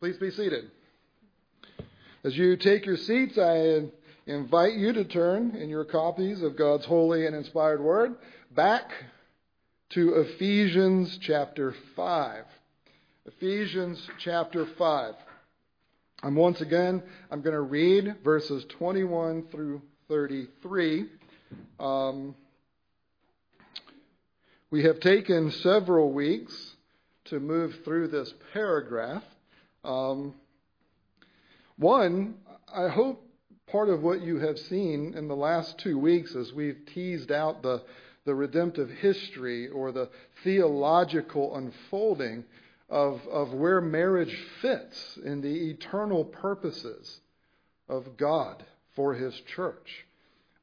Please be seated. As you take your seats, I invite you to turn in your copies of God's holy and inspired word back to Ephesians chapter 5. Ephesians chapter 5. I'm once again, I'm going to read verses 21 through 33. Um, we have taken several weeks to move through this paragraph. Um, one, I hope part of what you have seen in the last two weeks as we've teased out the, the redemptive history or the theological unfolding of, of where marriage fits in the eternal purposes of God for His church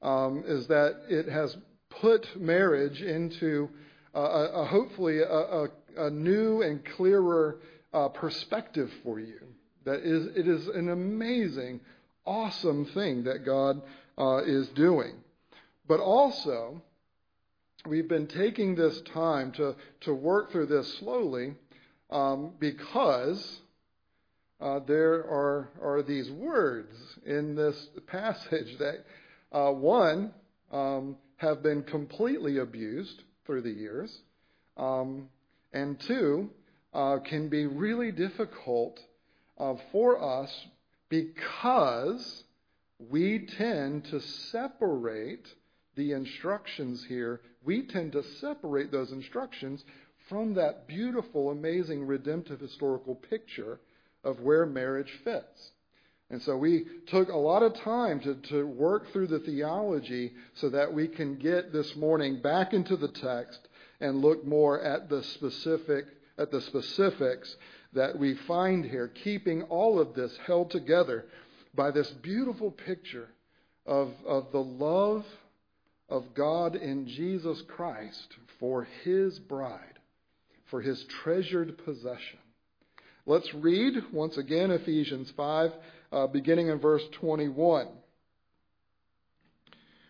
um, is that it has put marriage into a, a, hopefully a, a, new and clearer uh, perspective for you. That is, it is an amazing, awesome thing that God uh, is doing. But also, we've been taking this time to, to work through this slowly um, because uh, there are, are these words in this passage that, uh, one, um, have been completely abused through the years, um, and two, uh, can be really difficult uh, for us because we tend to separate the instructions here. We tend to separate those instructions from that beautiful, amazing, redemptive historical picture of where marriage fits. And so we took a lot of time to, to work through the theology so that we can get this morning back into the text and look more at the specific at the specifics that we find here, keeping all of this held together by this beautiful picture of, of the love of God in Jesus Christ for his bride, for his treasured possession. Let's read once again Ephesians 5, uh, beginning in verse 21.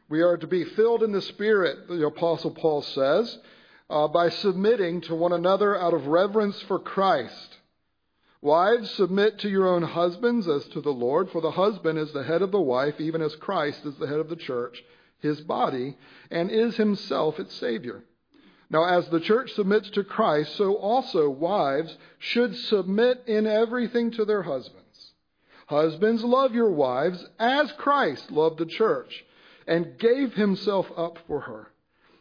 We are to be filled in the Spirit, the Apostle Paul says, uh, by submitting to one another out of reverence for Christ. Wives, submit to your own husbands as to the Lord, for the husband is the head of the wife, even as Christ is the head of the church, his body, and is himself its Savior. Now, as the church submits to Christ, so also wives should submit in everything to their husbands. Husbands, love your wives as Christ loved the church and gave himself up for her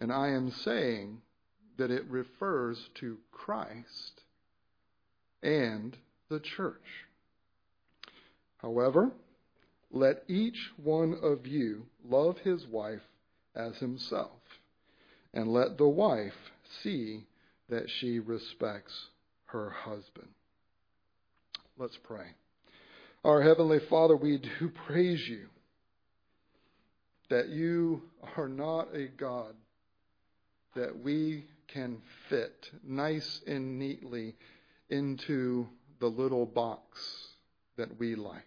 And I am saying that it refers to Christ and the church. However, let each one of you love his wife as himself, and let the wife see that she respects her husband. Let's pray. Our Heavenly Father, we do praise you that you are not a God that we can fit nice and neatly into the little box that we like.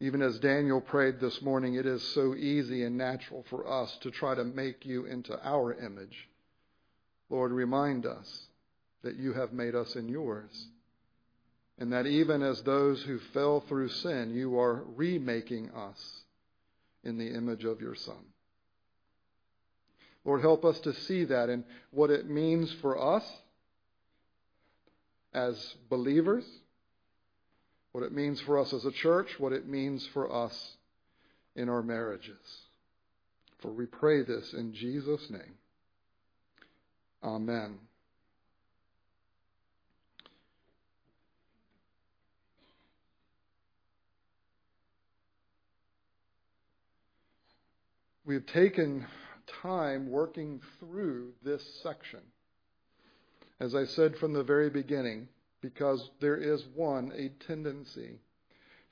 Even as Daniel prayed this morning, it is so easy and natural for us to try to make you into our image. Lord, remind us that you have made us in yours. And that even as those who fell through sin, you are remaking us in the image of your Son. Lord, help us to see that and what it means for us as believers what it means for us as a church, what it means for us in our marriages. For we pray this in Jesus' name. Amen. We have taken time working through this section. As I said from the very beginning, because there is one, a tendency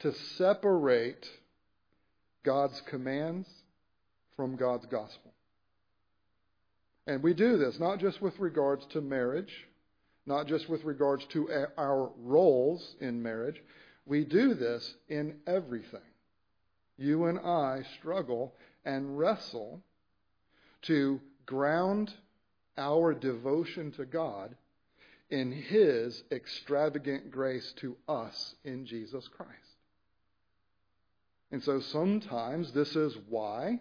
to separate God's commands from God's gospel. And we do this not just with regards to marriage, not just with regards to our roles in marriage. We do this in everything. You and I struggle and wrestle to ground our devotion to God in His extravagant grace to us in Jesus Christ. And so sometimes this is why,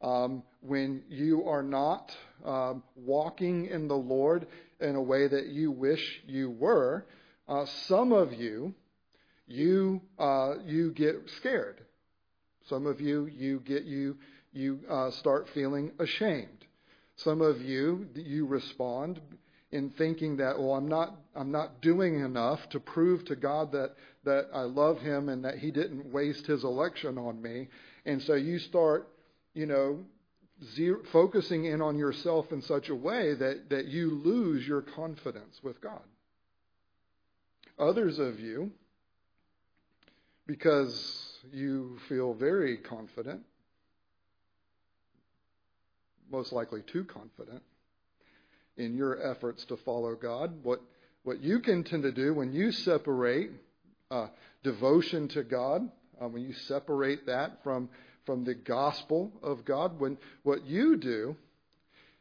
um, when you are not um, walking in the Lord in a way that you wish you were, uh, some of you, you uh, you get scared. Some of you, you get you you uh, start feeling ashamed. Some of you, you respond in thinking that, well, I'm not, I'm not doing enough to prove to God that, that I love Him and that He didn't waste His election on me. And so you start, you know, zero, focusing in on yourself in such a way that, that you lose your confidence with God. Others of you, because you feel very confident, most likely too confident in your efforts to follow God. What, what you can tend to do when you separate uh, devotion to God, uh, when you separate that from, from the gospel of God, when what you do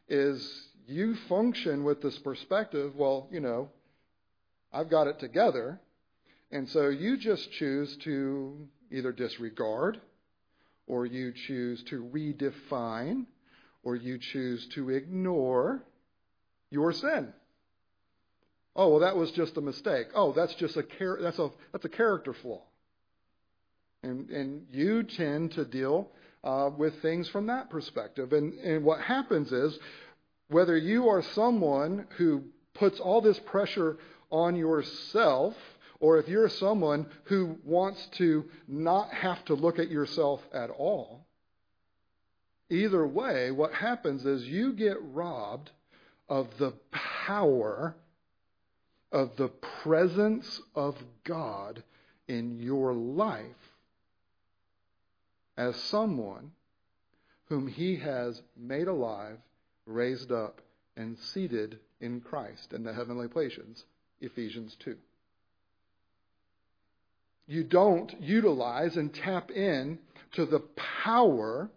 is you function with this perspective, well, you know, I've got it together. And so you just choose to either disregard or you choose to redefine or you choose to ignore your sin. Oh, well, that was just a mistake. Oh, that's just a char- that's a that's a character flaw. And and you tend to deal uh, with things from that perspective. And and what happens is, whether you are someone who puts all this pressure on yourself, or if you're someone who wants to not have to look at yourself at all, Either way, what happens is you get robbed of the power of the presence of God in your life as someone whom He has made alive, raised up, and seated in Christ in the heavenly places. Ephesians 2. You don't utilize and tap in to the power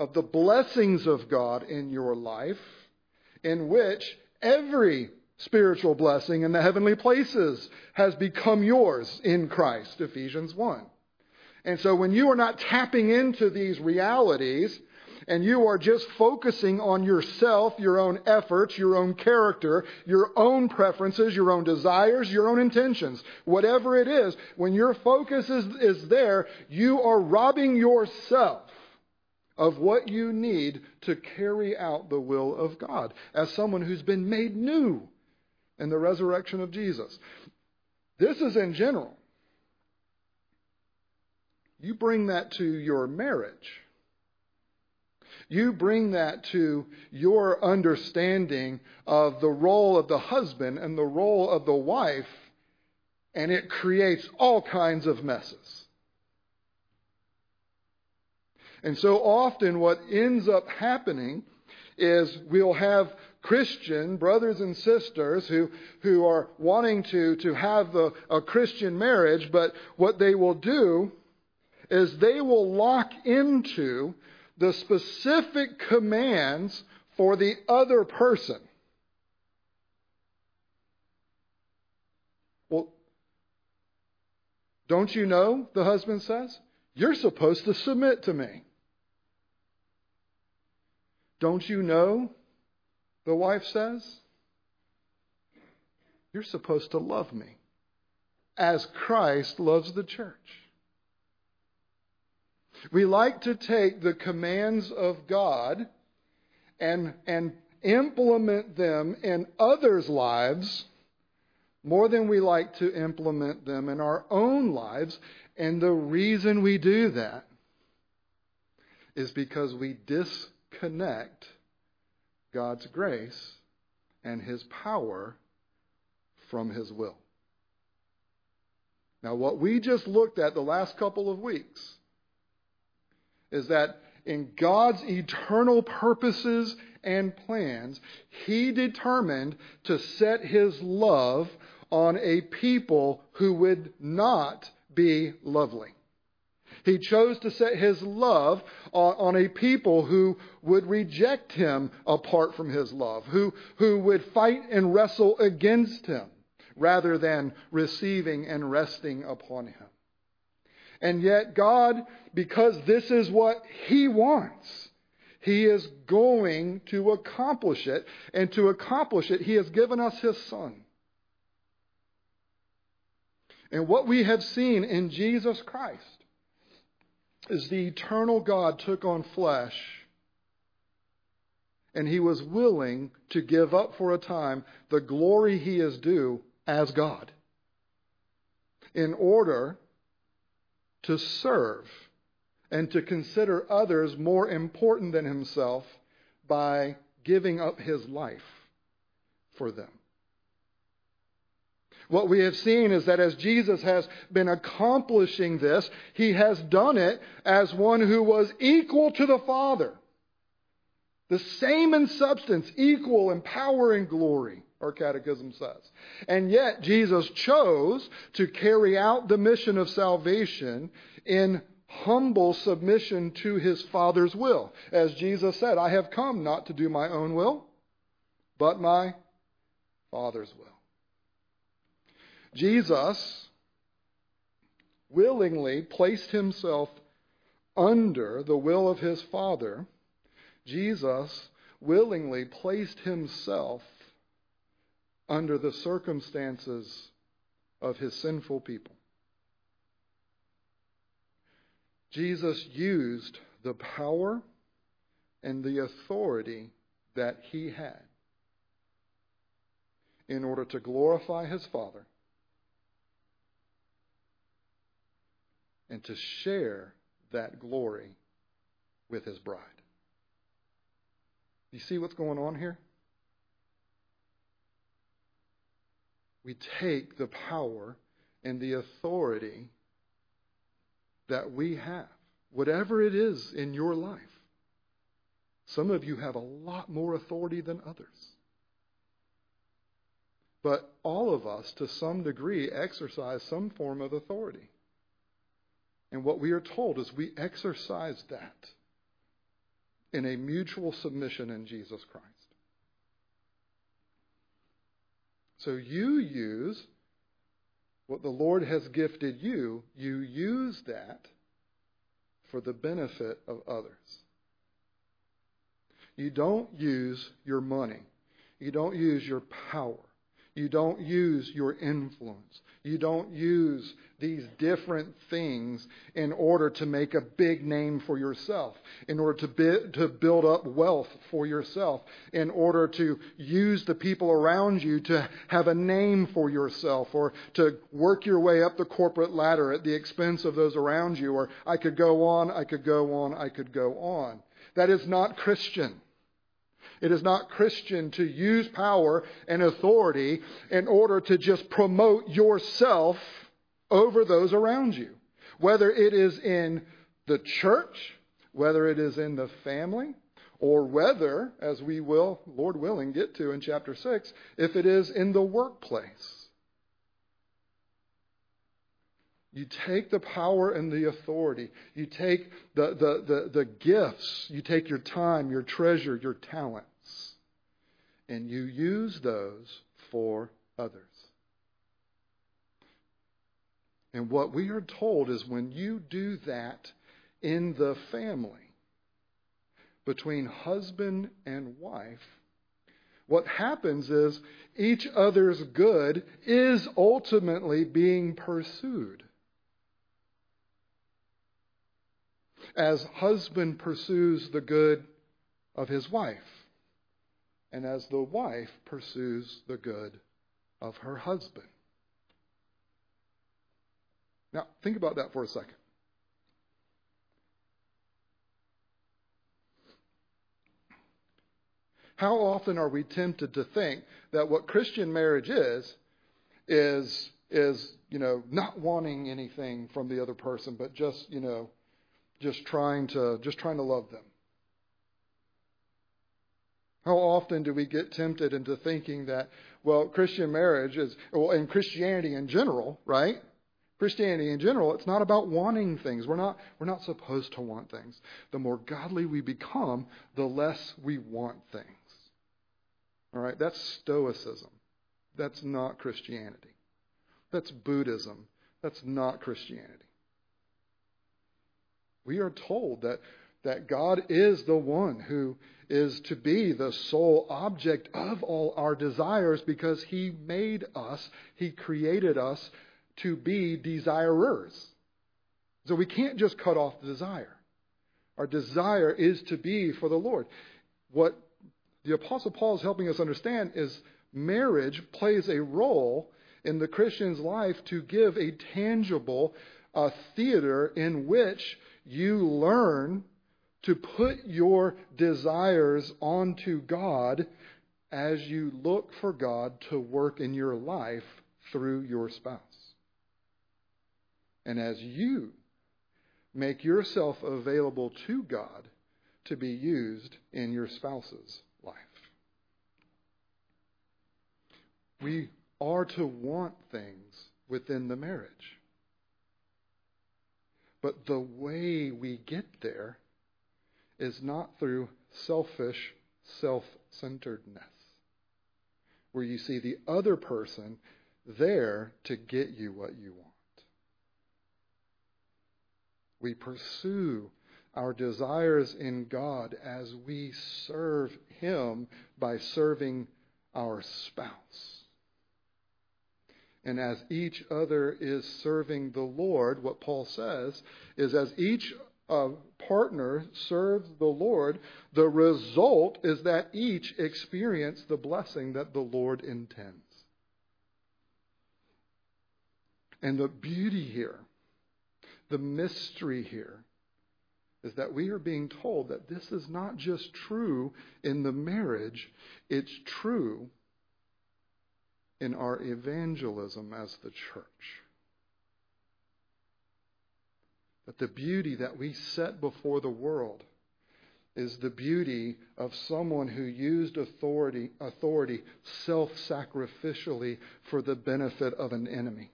of the blessings of God in your life, in which every spiritual blessing in the heavenly places has become yours in Christ, Ephesians 1. And so when you are not tapping into these realities, and you are just focusing on yourself, your own efforts, your own character, your own preferences, your own desires, your own intentions, whatever it is, when your focus is, is there, you are robbing yourself of what you need to carry out the will of God as someone who's been made new in the resurrection of Jesus. This is in general. You bring that to your marriage. You bring that to your understanding of the role of the husband and the role of the wife, and it creates all kinds of messes. And so often what ends up happening is we'll have Christian brothers and sisters who, who are wanting to, to have a, a Christian marriage, but what they will do is they will lock into the specific commands for the other person. Well, don't you know, the husband says? You're supposed to submit to me. Don't you know? The wife says. You're supposed to love me as Christ loves the church. We like to take the commands of God and, and implement them in others' lives more than we like to implement them in our own lives. And the reason we do that is because we disconnect God's grace and His power from His will. Now, what we just looked at the last couple of weeks is that in God's eternal purposes and plans, He determined to set His love on a people who would not be lovely. He chose to set his love on, a people who would reject him apart from his love, who, who would fight and wrestle against him rather than receiving and resting upon him. And yet, God, because this is what he wants, he is going to accomplish it. And to accomplish it, he has given us his son. And what we have seen in Jesus Christ is the eternal God took on flesh and he was willing to give up for a time the glory he is due as God in order to serve and to consider others more important than himself by giving up his life for them. What we have seen is that as Jesus has been accomplishing this, he has done it as one who was equal to the Father. The same in substance, equal in power and glory, our catechism says. And yet, Jesus chose to carry out the mission of salvation in humble submission to his Father's will. As Jesus said, I have come not to do my own will, but my Father's will. Jesus willingly placed himself under the will of his Father. Jesus willingly placed himself under the circumstances of his sinful people. Jesus used the power and the authority that he had in order to glorify his Father and to share that glory with his bride. You see what's going on here? We take the power and the authority that we have, whatever it is in your life. Some of you have a lot more authority than others. But all of us, to some degree, exercise some form of authority. And what we are told is we exercise that in a mutual submission in Jesus Christ. So you use what the Lord has gifted you, you use that for the benefit of others. You don't use your money. You don't use your power. You don't use your influence. You don't use these different things in order to make a big name for yourself, in order to, bi- to build up wealth for yourself, in order to use the people around you to have a name for yourself, or to work your way up the corporate ladder at the expense of those around you, or I could go on, I could go on, I could go on. That is not Christian. It is not Christian to use power and authority in order to just promote yourself over those around you. Whether it is in the church, whether it is in the family, or whether, as we will, Lord willing, get to in chapter 6, if it is in the workplace. You take the power and the authority. You take the, the, the, the, gifts. You take your time, your treasure, your talents, and you use those for others. And what we are told is when you do that in the family, between husband and wife, what happens is each other's good is ultimately being pursued. As husband pursues the good of his wife, and as the wife pursues the good of her husband. Now, think about that for a second. How often are we tempted to think that what Christian marriage is, is, is, you know, not wanting anything from the other person, but just, you know, just trying to, just trying to love them? How often do we get tempted into thinking that, well, Christian marriage is, well, and Christianity in general, right? Christianity in general, it's not about wanting things. We're not, we're not supposed to want things. The more godly we become, the less we want things. All right, that's Stoicism. That's not Christianity. That's Buddhism. That's not Christianity. We are told that, that God is the one who is to be the sole object of all our desires because He made us, He created us to be desirers. So we can't just cut off the desire. Our desire is to be for the Lord. What the Apostle Paul is helping us understand is marriage plays a role in the Christian's life to give a tangible uh, theater in which you learn to put your desires onto God as you look for God to work in your life through your spouse. And as you make yourself available to God to be used in your spouse's life. We are to want things within the marriage. But the way we get there is not through selfish self centeredness, where you see the other person there to get you what you want. We pursue our desires in God as we serve Him by serving our spouse. And as each other is serving the Lord, what Paul says is as each uh, partner serves the Lord, the result is that each experience the blessing that the Lord intends. And the beauty here, the mystery here, is that we are being told that this is not just true in the marriage, it's true in our evangelism as the church. That the beauty that we set before the world is the beauty of someone who used authority, authority self sacrificially for the benefit of an enemy.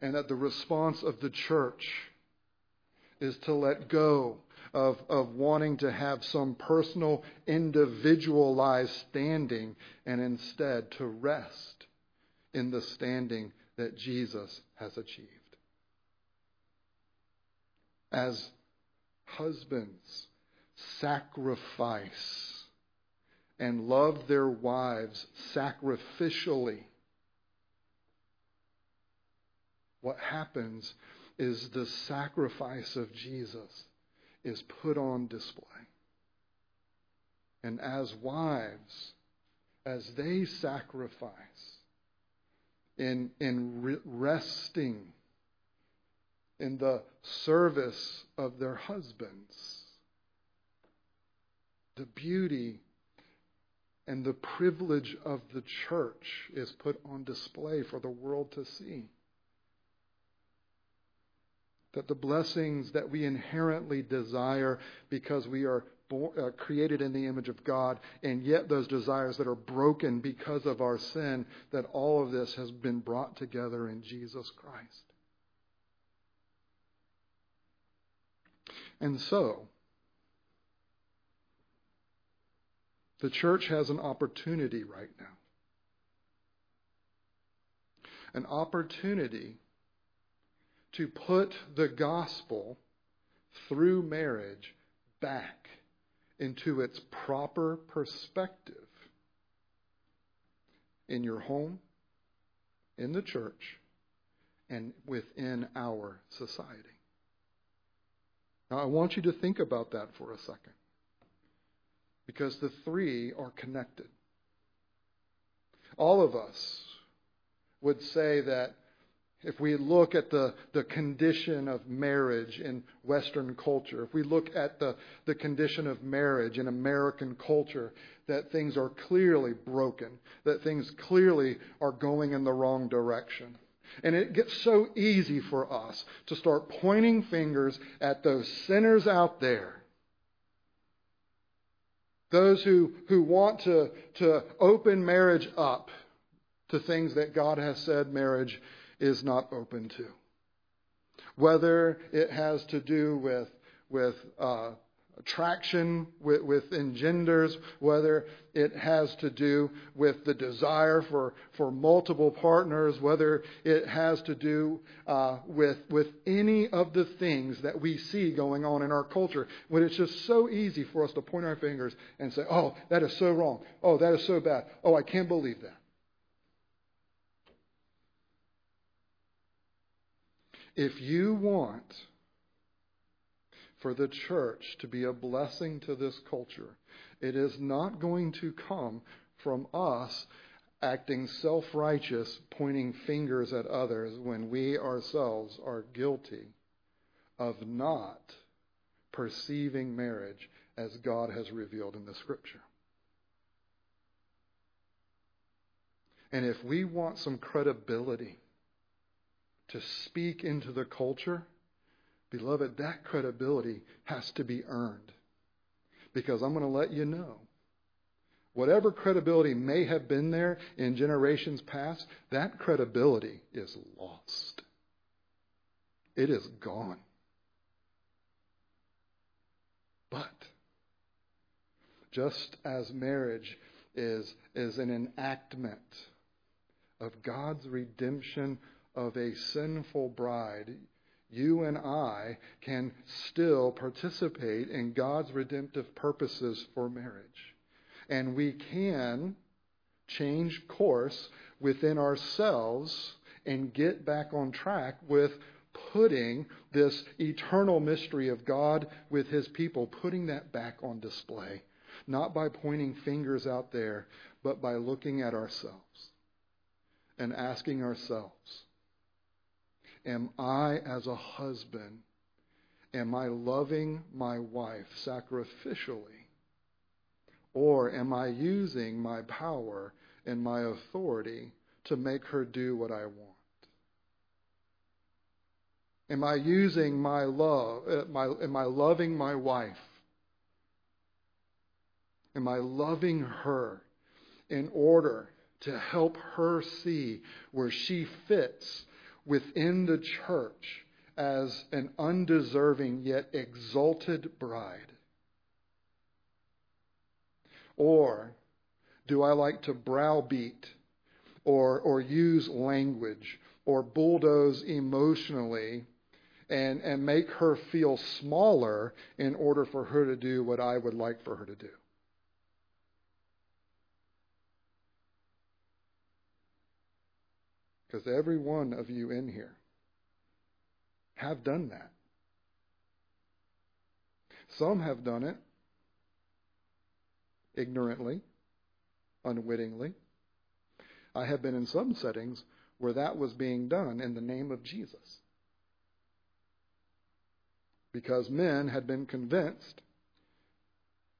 and that the response of the church is to let go of, of wanting to have some personal, individualized standing and instead to rest in the standing that Jesus has achieved. As husbands sacrifice and love their wives sacrificially what happens is the sacrifice of Jesus is put on display. And as wives, as they sacrifice in, in resting in the service of their husbands, the beauty and the privilege of the church is put on display for the world to see. That the blessings that we inherently desire because we are uh, created in the image of God, and yet those desires that are broken because of our sin, that all of this has been brought together in Jesus Christ. And so, the church has an opportunity right now. An opportunity to put the gospel through marriage back into its proper perspective in your home, in the church, and within our society. Now, I want you to think about that for a second because the three are connected. All of us would say that if we look at the, the condition of marriage in Western culture, if we look at the, the condition of marriage in American culture, that things are clearly broken, that things clearly are going in the wrong direction. And it gets so easy for us to start pointing fingers at those sinners out there. Those who, who want to, to open marriage up to things that God has said marriage is not open to. Whether it has to do with, with uh, attraction with, within genders, whether it has to do with the desire for, for multiple partners, whether it has to do uh, with, with any of the things that we see going on in our culture, when it's just so easy for us to point our fingers and say, oh, that is so wrong. Oh, that is so bad. Oh, I can't believe that. If you want for the church to be a blessing to this culture, it is not going to come from us acting self righteous, pointing fingers at others when we ourselves are guilty of not perceiving marriage as God has revealed in the scripture. And if we want some credibility, to speak into the culture, beloved, that credibility has to be earned. Because I'm going to let you know whatever credibility may have been there in generations past, that credibility is lost. It is gone. But just as marriage is, is an enactment of God's redemption of a sinful bride, you and I can still participate in God's redemptive purposes for marriage. And we can change course within ourselves and get back on track with putting this eternal mystery of God with his people, putting that back on display. Not by pointing fingers out there, but by looking at ourselves and asking ourselves, Am I, as a husband, am I loving my wife sacrificially? Or am I using my power and my authority to make her do what I want? Am I using my love, uh, my, am I loving my wife? Am I loving her in order to help her see where she fits within the church as an undeserving yet exalted bride? Or do I like to browbeat or, or use language or bulldoze emotionally and, and make her feel smaller in order for her to do what I would like for her to do? Because every one of you in here have done that. Some have done it ignorantly, unwittingly. I have been in some settings where that was being done in the name of Jesus. Because men had been convinced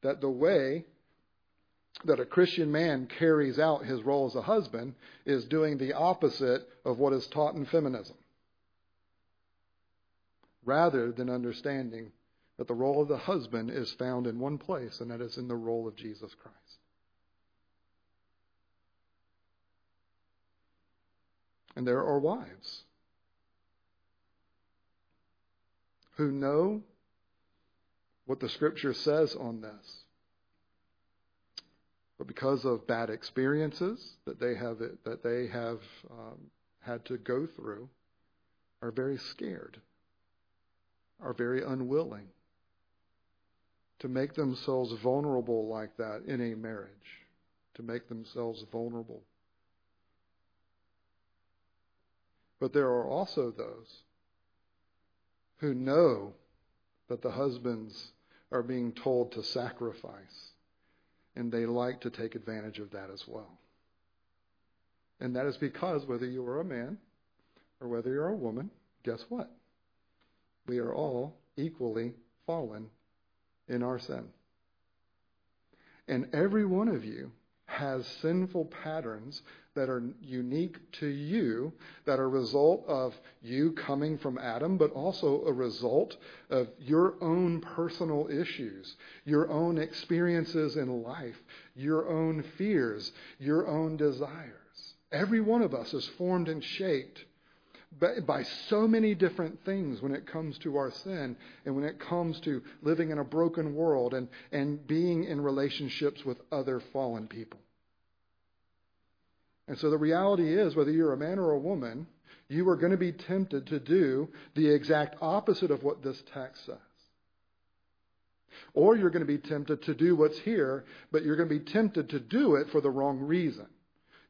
that the way that a Christian man carries out his role as a husband is doing the opposite of what is taught in feminism, rather than understanding that the role of the husband is found in one place, and that is in the role of Jesus Christ. And there are wives who know what the scripture says on this but because of bad experiences that they have that they have um, had to go through, are very scared, are very unwilling, to make themselves vulnerable like that in a marriage, to make themselves vulnerable. But there are also those who know that the husbands are being told to sacrifice, and they like to take advantage of that as well. And that is because whether you are a man or whether you're a woman, guess what? We are all equally fallen in our sin. And every one of you has sinful patterns that are unique to you, that are a result of you coming from Adam, but also a result of your own personal issues, your own experiences in life, your own fears, your own desires. Every one of us is formed and shaped by, so many different things when it comes to our sin and when it comes to living in a broken world and, and being in relationships with other fallen people. And so the reality is, whether you're a man or a woman, you are going to be tempted to do the exact opposite of what this text says. Or you're going to be tempted to do what's here, but you're going to be tempted to do it for the wrong reason.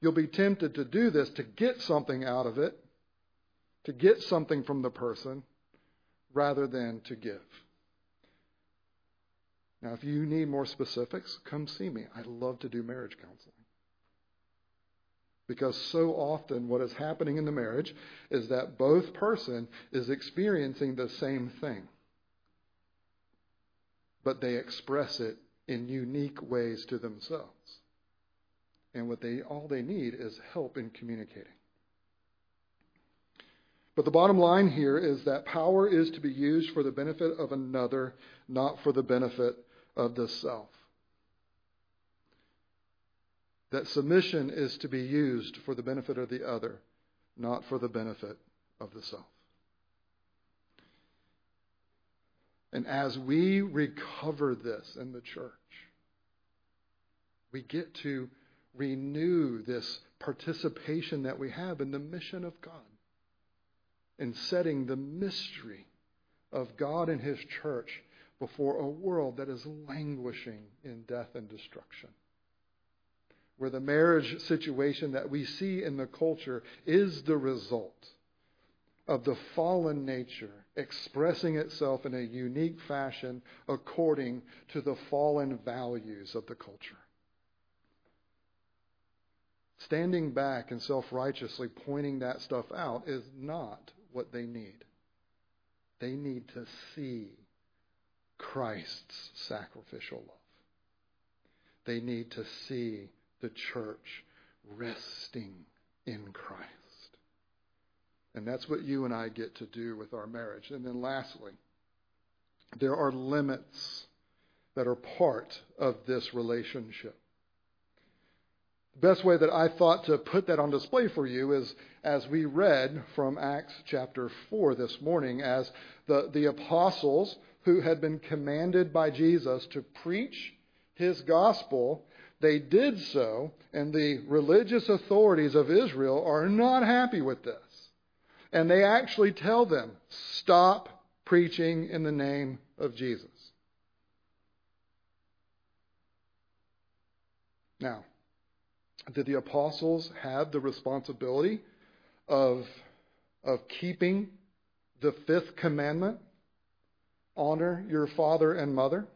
You'll be tempted to do this to get something out of it, to get something from the person, rather than to give. Now, if you need more specifics, come see me. I love to do marriage counseling. Because so often what is happening in the marriage is that both person is experiencing the same thing. But they express it in unique ways to themselves. And what they all they need is help in communicating. But the bottom line here is that power is to be used for the benefit of another, not for the benefit of the self. That submission is to be used for the benefit of the other, not for the benefit of the self. And as we recover this in the church, we get to renew this participation that we have in the mission of God in setting the mystery of God and His church before a world that is languishing in death and destruction. Where the marriage situation that we see in the culture is the result of the fallen nature expressing itself in a unique fashion according to the fallen values of the culture. Standing back and self righteously pointing that stuff out is not what they need. They need to see Christ's sacrificial love. They need to see the church resting in Christ. And that's what you and I get to do with our marriage. And then lastly, there are limits that are part of this relationship best way that I thought to put that on display for you is as we read from Acts chapter 4 this morning, as the, the apostles who had been commanded by Jesus to preach his gospel, they did so, and the religious authorities of Israel are not happy with this. And they actually tell them, stop preaching in the name of Jesus. Now, did the apostles have the responsibility of, of keeping the fifth commandment? Honor your father and mother.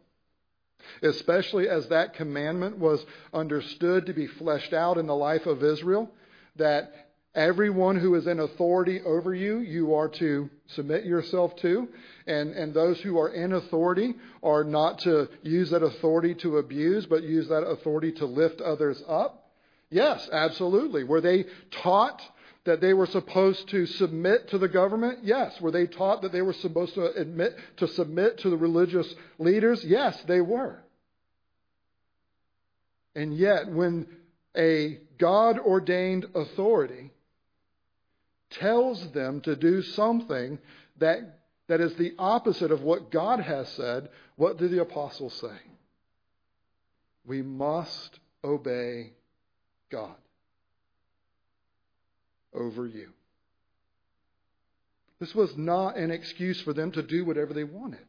Especially as that commandment was understood to be fleshed out in the life of Israel, that everyone who is in authority over you, you are to submit yourself to. And, and those who are in authority are not to use that authority to abuse, but use that authority to lift others up. Yes, absolutely. Were they taught that they were supposed to submit to the government? Yes. Were they taught that they were supposed to admit to submit to the religious leaders? Yes, they were. And yet, when a God ordained authority tells them to do something that, that is the opposite of what God has said, what do the apostles say? We must obey God over you. This was not an excuse for them to do whatever they wanted.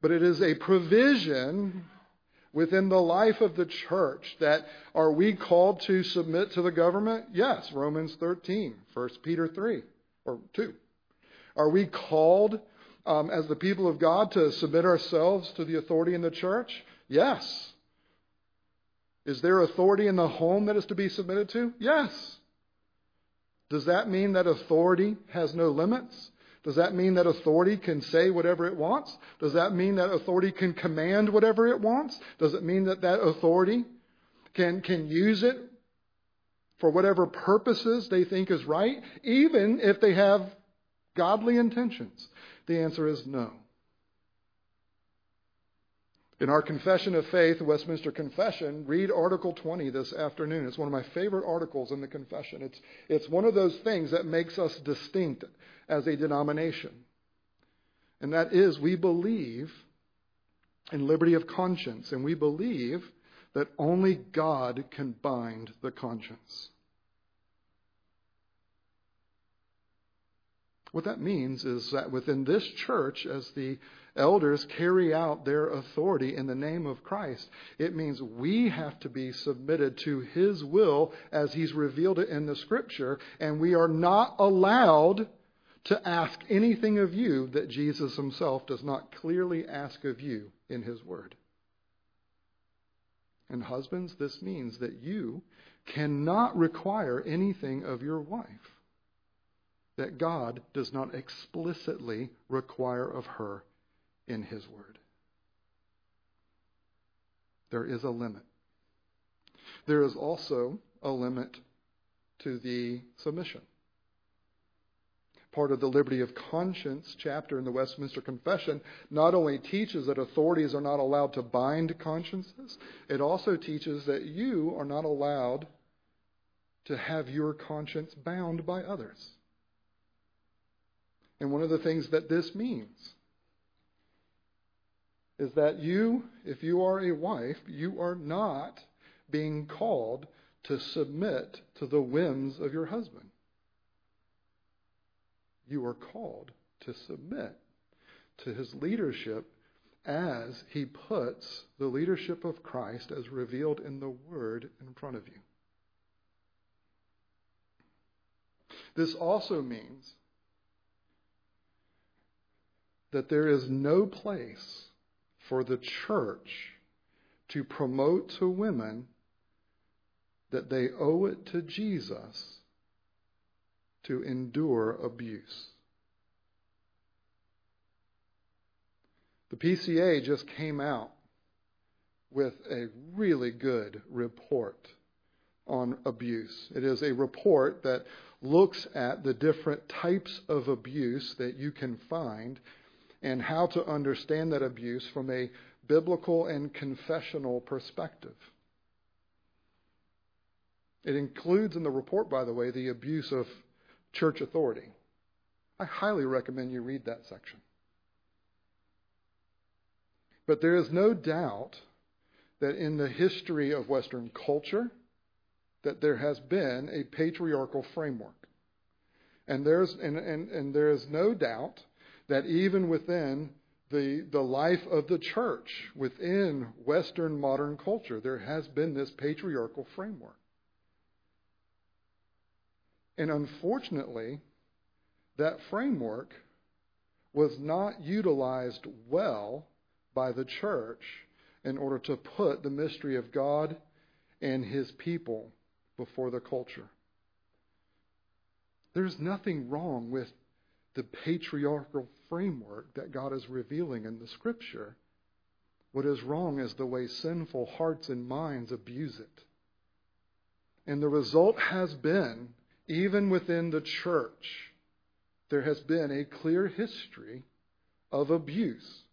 but it is a provision within the life of the church that are we called to submit to the government? Yes, Romans 13, 1 Peter 3 or 2. Are we called um, as the people of God to submit ourselves to the authority in the church? Yes. Is there authority in the home that is to be submitted to? Yes. Does that mean that authority has no limits? Does that mean that authority can say whatever it wants? Does that mean that authority can command whatever it wants? Does it mean that that authority can, can use it for whatever purposes they think is right, even if they have godly intentions? The answer is no. In our Confession of Faith, Westminster Confession, read Article 20 this afternoon. It's one of my favorite articles in the Confession. It's, it's one of those things that makes us distinct as a denomination. And that is, we believe in liberty of conscience, and we believe that only God can bind the conscience. What that means is that within this church, as the elders carry out their authority in the name of Christ, it means we have to be submitted to His will as He's revealed it in the Scripture, and we are not allowed to ask anything of you that Jesus Himself does not clearly ask of you in His Word. And husbands, this means that you cannot require anything of your wife that God does not explicitly require of her in His Word. There is a limit. There is also a limit to the submission. Part of the liberty of conscience chapter in the Westminster Confession not only teaches that authorities are not allowed to bind consciences, it also teaches that you are not allowed to have your conscience bound by others. And one of the things that this means is that you, if you are a wife, you are not being called to submit to the whims of your husband. You are called to submit to his leadership as he puts the leadership of Christ as revealed in the Word in front of you. This also means that there is no place for the church to promote to women that they owe it to Jesus to endure abuse. The PCA just came out with a really good report on abuse. It is a report that looks at the different types of abuse that you can find and how to understand that abuse from a biblical and confessional perspective. It includes in the report, by the way, the abuse of church authority. I highly recommend you read that section. But there is no doubt that in the history of Western culture, that there has been a patriarchal framework. And there's and, and, and there is no doubt that even within the, the life of the church, within Western modern culture, there has been this patriarchal framework. And unfortunately, that framework was not utilized well by the church in order to put the mystery of God and his people before the culture. There's nothing wrong with the patriarchal framework that God is revealing in the Scripture. What is wrong is the way sinful hearts and minds abuse it. And the result has been, even within the church, there has been a clear history of abuse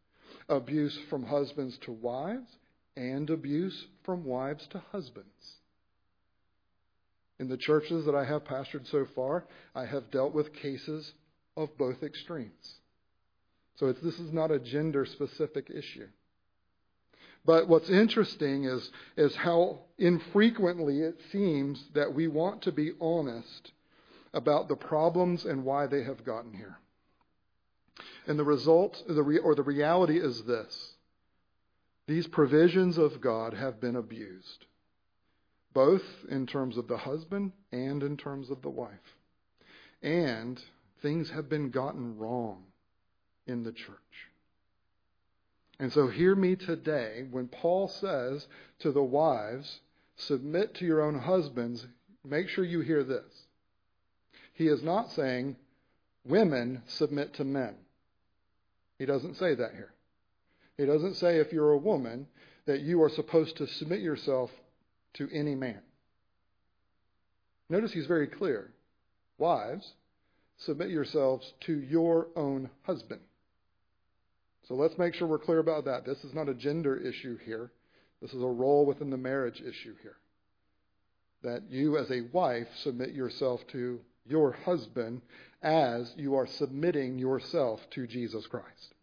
abuse from husbands to wives, and abuse from wives to husbands. In the churches that I have pastored so far, I have dealt with cases of both extremes. So this is not a gender specific issue. But what's interesting is, is how infrequently it seems that we want to be honest about the problems and why they have gotten here. And the result, the or the reality is this these provisions of God have been abused, both in terms of the husband and in terms of the wife. And things have been gotten wrong in the church. And so, hear me today when Paul says to the wives, submit to your own husbands, make sure you hear this. He is not saying, women submit to men. He doesn't say that here. He doesn't say if you're a woman that you are supposed to submit yourself to any man. Notice he's very clear. Wives, submit yourselves to your own husband. So let's make sure we're clear about that. This is not a gender issue here. This is a role within the marriage issue here. That you, as a wife, submit yourself to your husband as you are submitting yourself to Jesus Christ.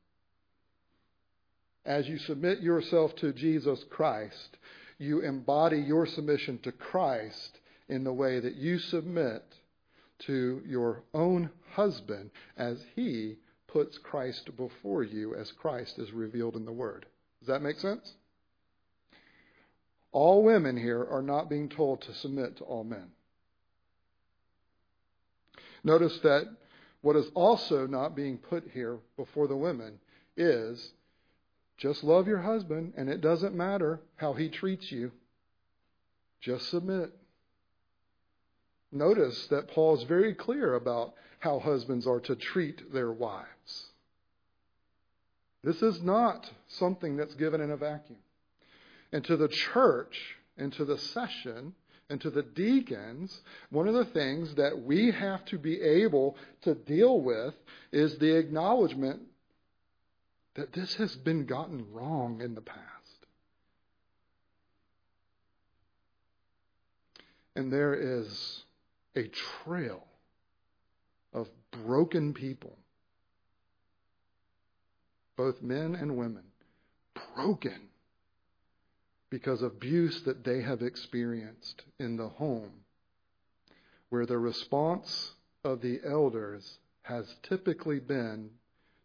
As you submit yourself to Jesus Christ, you embody your submission to Christ in the way that you submit to your own husband as he puts Christ before you as Christ is revealed in the Word. Does that make sense? All women here are not being told to submit to all men. Notice that what is also not being put here before the women is just love your husband, and it doesn't matter how he treats you. Just submit. Notice that Paul is very clear about how husbands are to treat their wives. This is not something that's given in a vacuum. And to the church and to the session and to the deacons, one of the things that we have to be able to deal with is the acknowledgement that this has been gotten wrong in the past. And there is a trail of broken people, both men and women, broken because of abuse that they have experienced in the home, where the response of the elders has typically been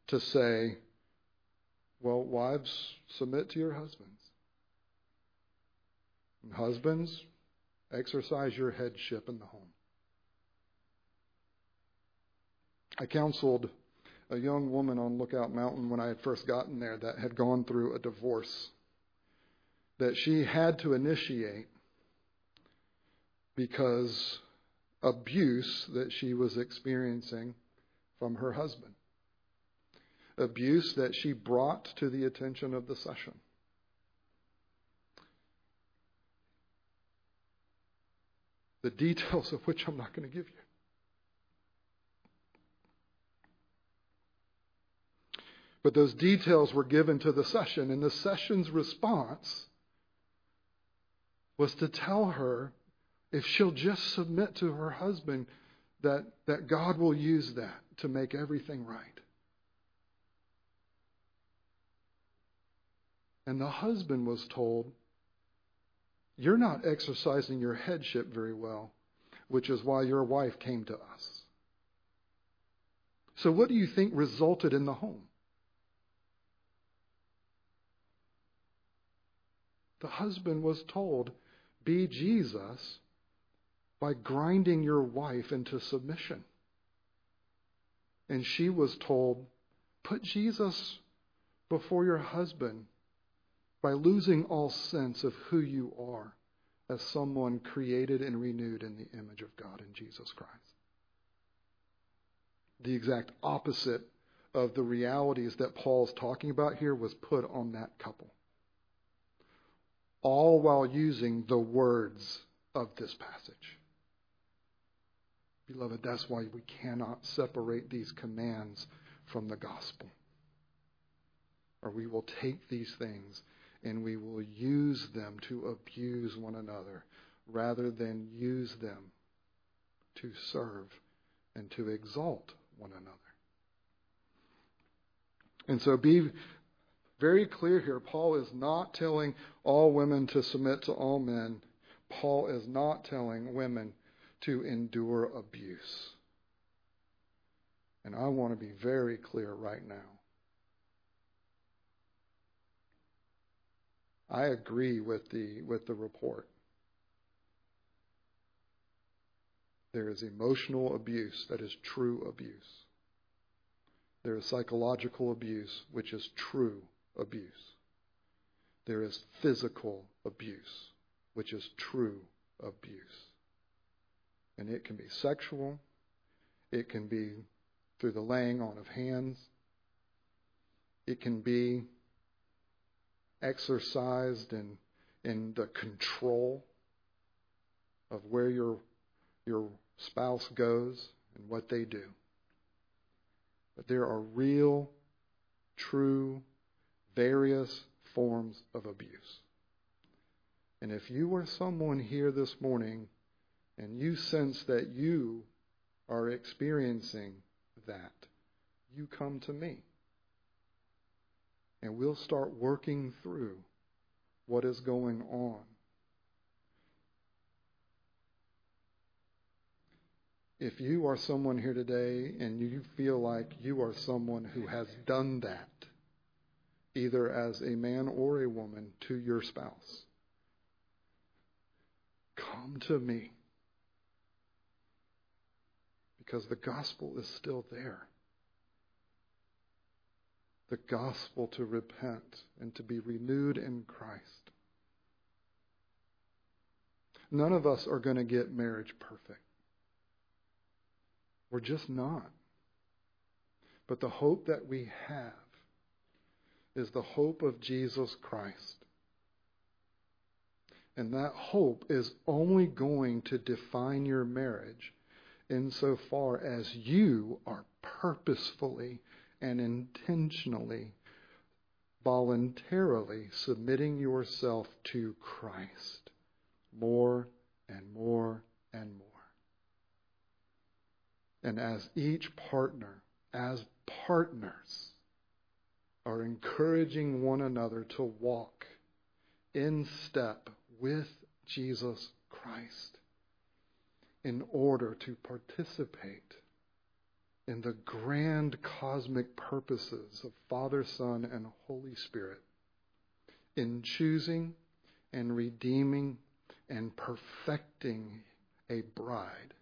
to say, Well, wives, submit to your husbands. And husbands, exercise your headship in the home. I counseled a young woman on Lookout Mountain when I had first gotten there that had gone through a divorce that she had to initiate because abuse that she was experiencing from her husband. Abuse that she brought to the attention of the session. The details of which I'm not going to give you. But those details were given to the session, and the session's response was to tell her if she'll just submit to her husband, that, that God will use that to make everything right. And the husband was told, You're not exercising your headship very well, which is why your wife came to us. So, what do you think resulted in the home? The husband was told, Be Jesus by grinding your wife into submission. And she was told, Put Jesus before your husband by losing all sense of who you are as someone created and renewed in the image of God in Jesus Christ. The exact opposite of the realities that Paul's talking about here was put on that couple all while using the words of this passage. Beloved, that's why we cannot separate these commands from the gospel. Or we will take these things and we will use them to abuse one another rather than use them to serve and to exalt one another. And so be very clear here. Paul is not telling all women to submit to all men. Paul is not telling women to endure abuse. And I want to be very clear right now. I agree with the, with the report. There is emotional abuse that is true abuse. There is psychological abuse, which is true abuse. There is physical abuse, which is true abuse. And it can be sexual, it can be through the laying on of hands, it can be exercised in, in the control of where your, your spouse goes and what they do. But there are real, true, various forms of abuse. And if you are someone here this morning and you sense that you are experiencing that, you come to me. And we'll start working through what is going on. If you are someone here today and you feel like you are someone who has done that, either as a man or a woman, to your spouse, come to me. Because the gospel is still there. The gospel to repent and to be renewed in Christ. None of us are going to get marriage perfect. We're just not. But the hope that we have is the hope of Jesus Christ. And that hope is only going to define your marriage insofar as you are purposefully and intentionally, voluntarily submitting yourself to Christ more and more and more. And as each partner, as partners, are encouraging one another to walk in step with Jesus Christ in order to participate in the grand cosmic purposes of Father, Son, and Holy Spirit in choosing and redeeming and perfecting a bride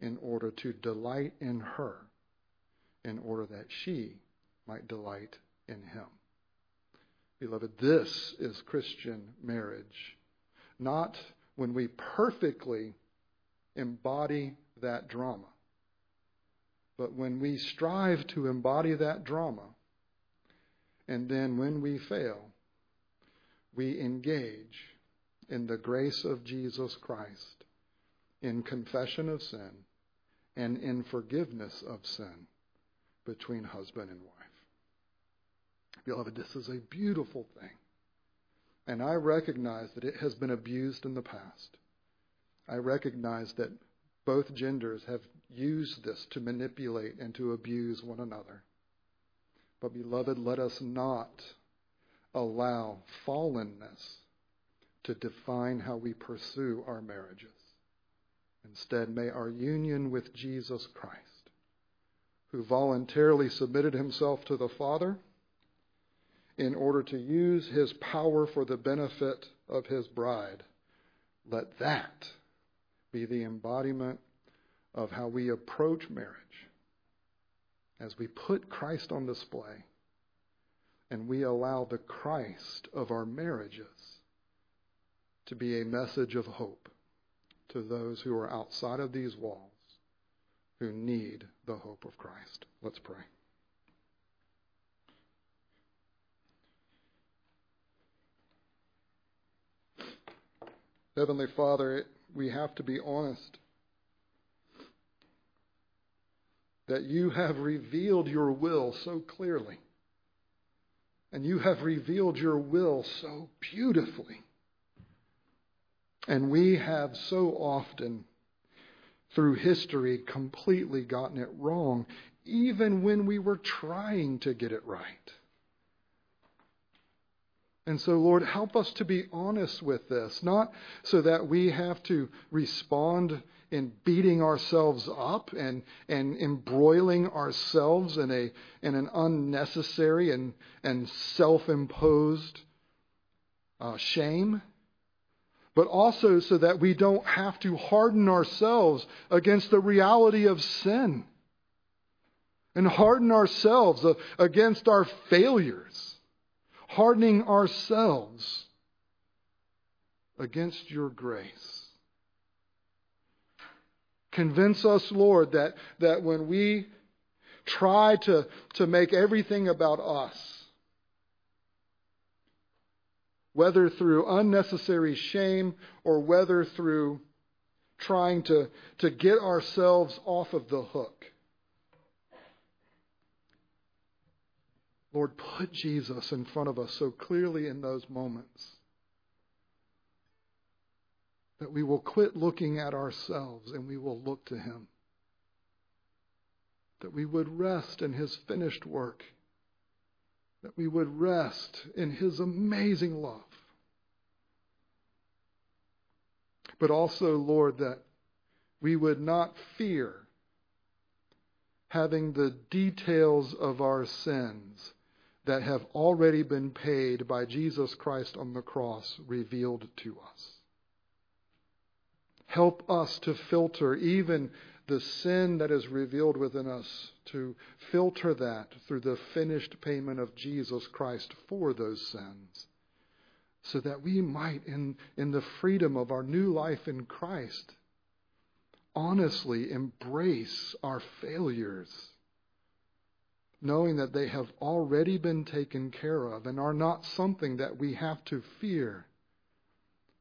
in order to delight in her, in order that she might delight in him. Beloved, this is Christian marriage. Not when we perfectly embody that drama, but when we strive to embody that drama, and then when we fail, we engage in the grace of Jesus Christ, in confession of sin, and in forgiveness of sin between husband and wife. Beloved, this is a beautiful thing. And I recognize that it has been abused in the past. I recognize that both genders have used this to manipulate and to abuse one another. But, beloved, let us not allow fallenness to define how we pursue our marriages. Instead, may our union with Jesus Christ, who voluntarily submitted himself to the Father in order to use his power for the benefit of his bride, let that be the embodiment of how we approach marriage as we put Christ on display and we allow the Christ of our marriages to be a message of hope to those who are outside of these walls who need the hope of Christ. Let's pray. Heavenly Father, we have to be honest that you have revealed your will so clearly. And you have revealed your will so beautifully. And we have so often, through history, completely gotten it wrong, even when we were trying to get it right. And so, Lord, help us to be honest with this, not so that we have to respond in beating ourselves up and, and embroiling ourselves in, a, in an unnecessary and, and self imposed uh, shame, but also so that we don't have to harden ourselves against the reality of sin and harden ourselves against our failures, hardening ourselves against your grace. Convince us, Lord, that, that when we try to, to make everything about us, whether through unnecessary shame or whether through trying to, to get ourselves off of the hook. Lord, put Jesus in front of us so clearly in those moments that we will quit looking at ourselves and we will look to Him. That we would rest in His finished work. That we would rest in His amazing love. But also, Lord, that we would not fear having the details of our sins that have already been paid by Jesus Christ on the cross revealed to us. Help us to filter even the sin that is revealed within us, to filter that through the finished payment of Jesus Christ for those sins, so that we might, in, in the freedom of our new life in Christ, honestly embrace our failures, knowing that they have already been taken care of and are not something that we have to fear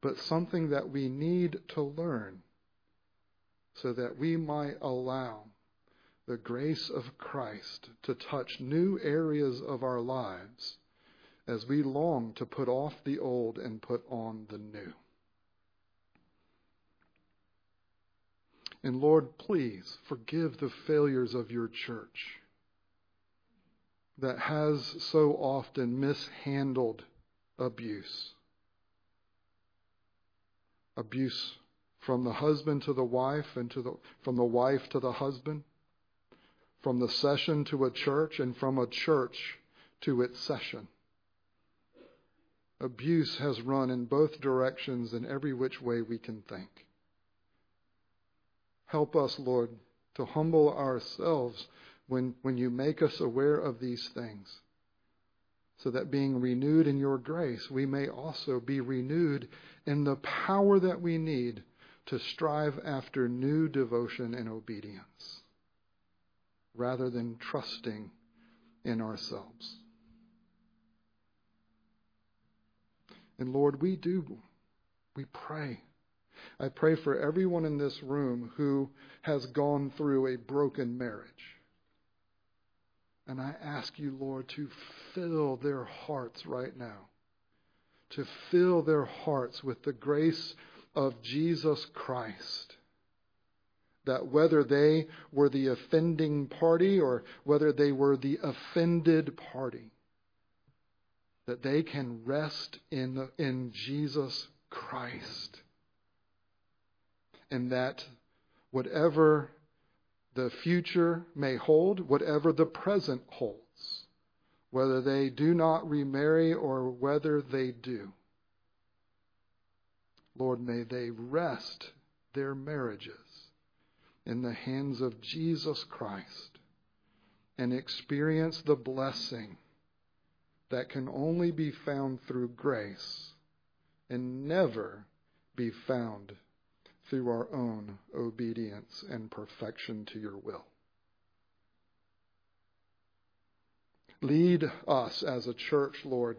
but something that we need to learn so that we might allow the grace of Christ to touch new areas of our lives as we long to put off the old and put on the new. And Lord, please forgive the failures of your church that has so often mishandled abuse abuse from the husband to the wife and to the, from the wife to the husband, from the session to a church, and from a church to its session. Abuse has run in both directions in every which way we can think. Help us, Lord, to humble ourselves when, when you make us aware of these things, so that being renewed in your grace, we may also be renewed in the power that we need to strive after new devotion and obedience rather than trusting in ourselves. And Lord, we do, we pray. I pray for everyone in this room who has gone through a broken marriage. And I ask you, Lord, to fill their hearts right now to fill their hearts with the grace of Jesus Christ. That whether they were the offending party or whether they were the offended party, that they can rest in, in Jesus Christ. And that whatever the future may hold, whatever the present holds, whether they do not remarry or whether they do. Lord, may they rest their marriages in the hands of Jesus Christ and experience the blessing that can only be found through grace and never be found through our own obedience and perfection to your will. Lead us as a church, Lord,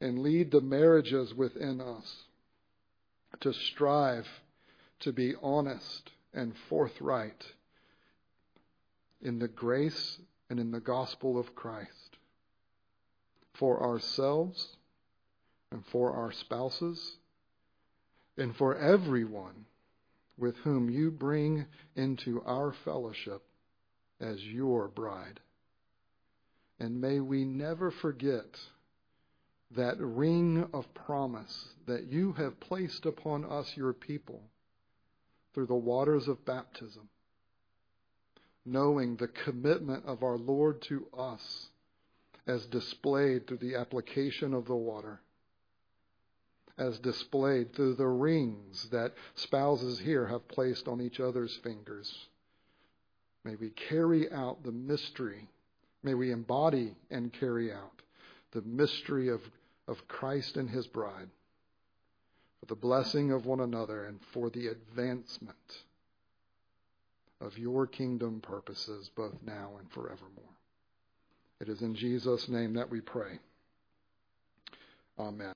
and lead the marriages within us to strive to be honest and forthright in the grace and in the gospel of Christ for ourselves and for our spouses and for everyone with whom you bring into our fellowship as your bride. And may we never forget that ring of promise that you have placed upon us, your people, through the waters of baptism, knowing the commitment of our Lord to us as displayed through the application of the water, as displayed through the rings that spouses here have placed on each other's fingers. May we carry out the mystery. May we embody and carry out the mystery of, of Christ and his bride for the blessing of one another and for the advancement of your kingdom purposes, both now and forevermore. It is in Jesus' name that we pray. Amen.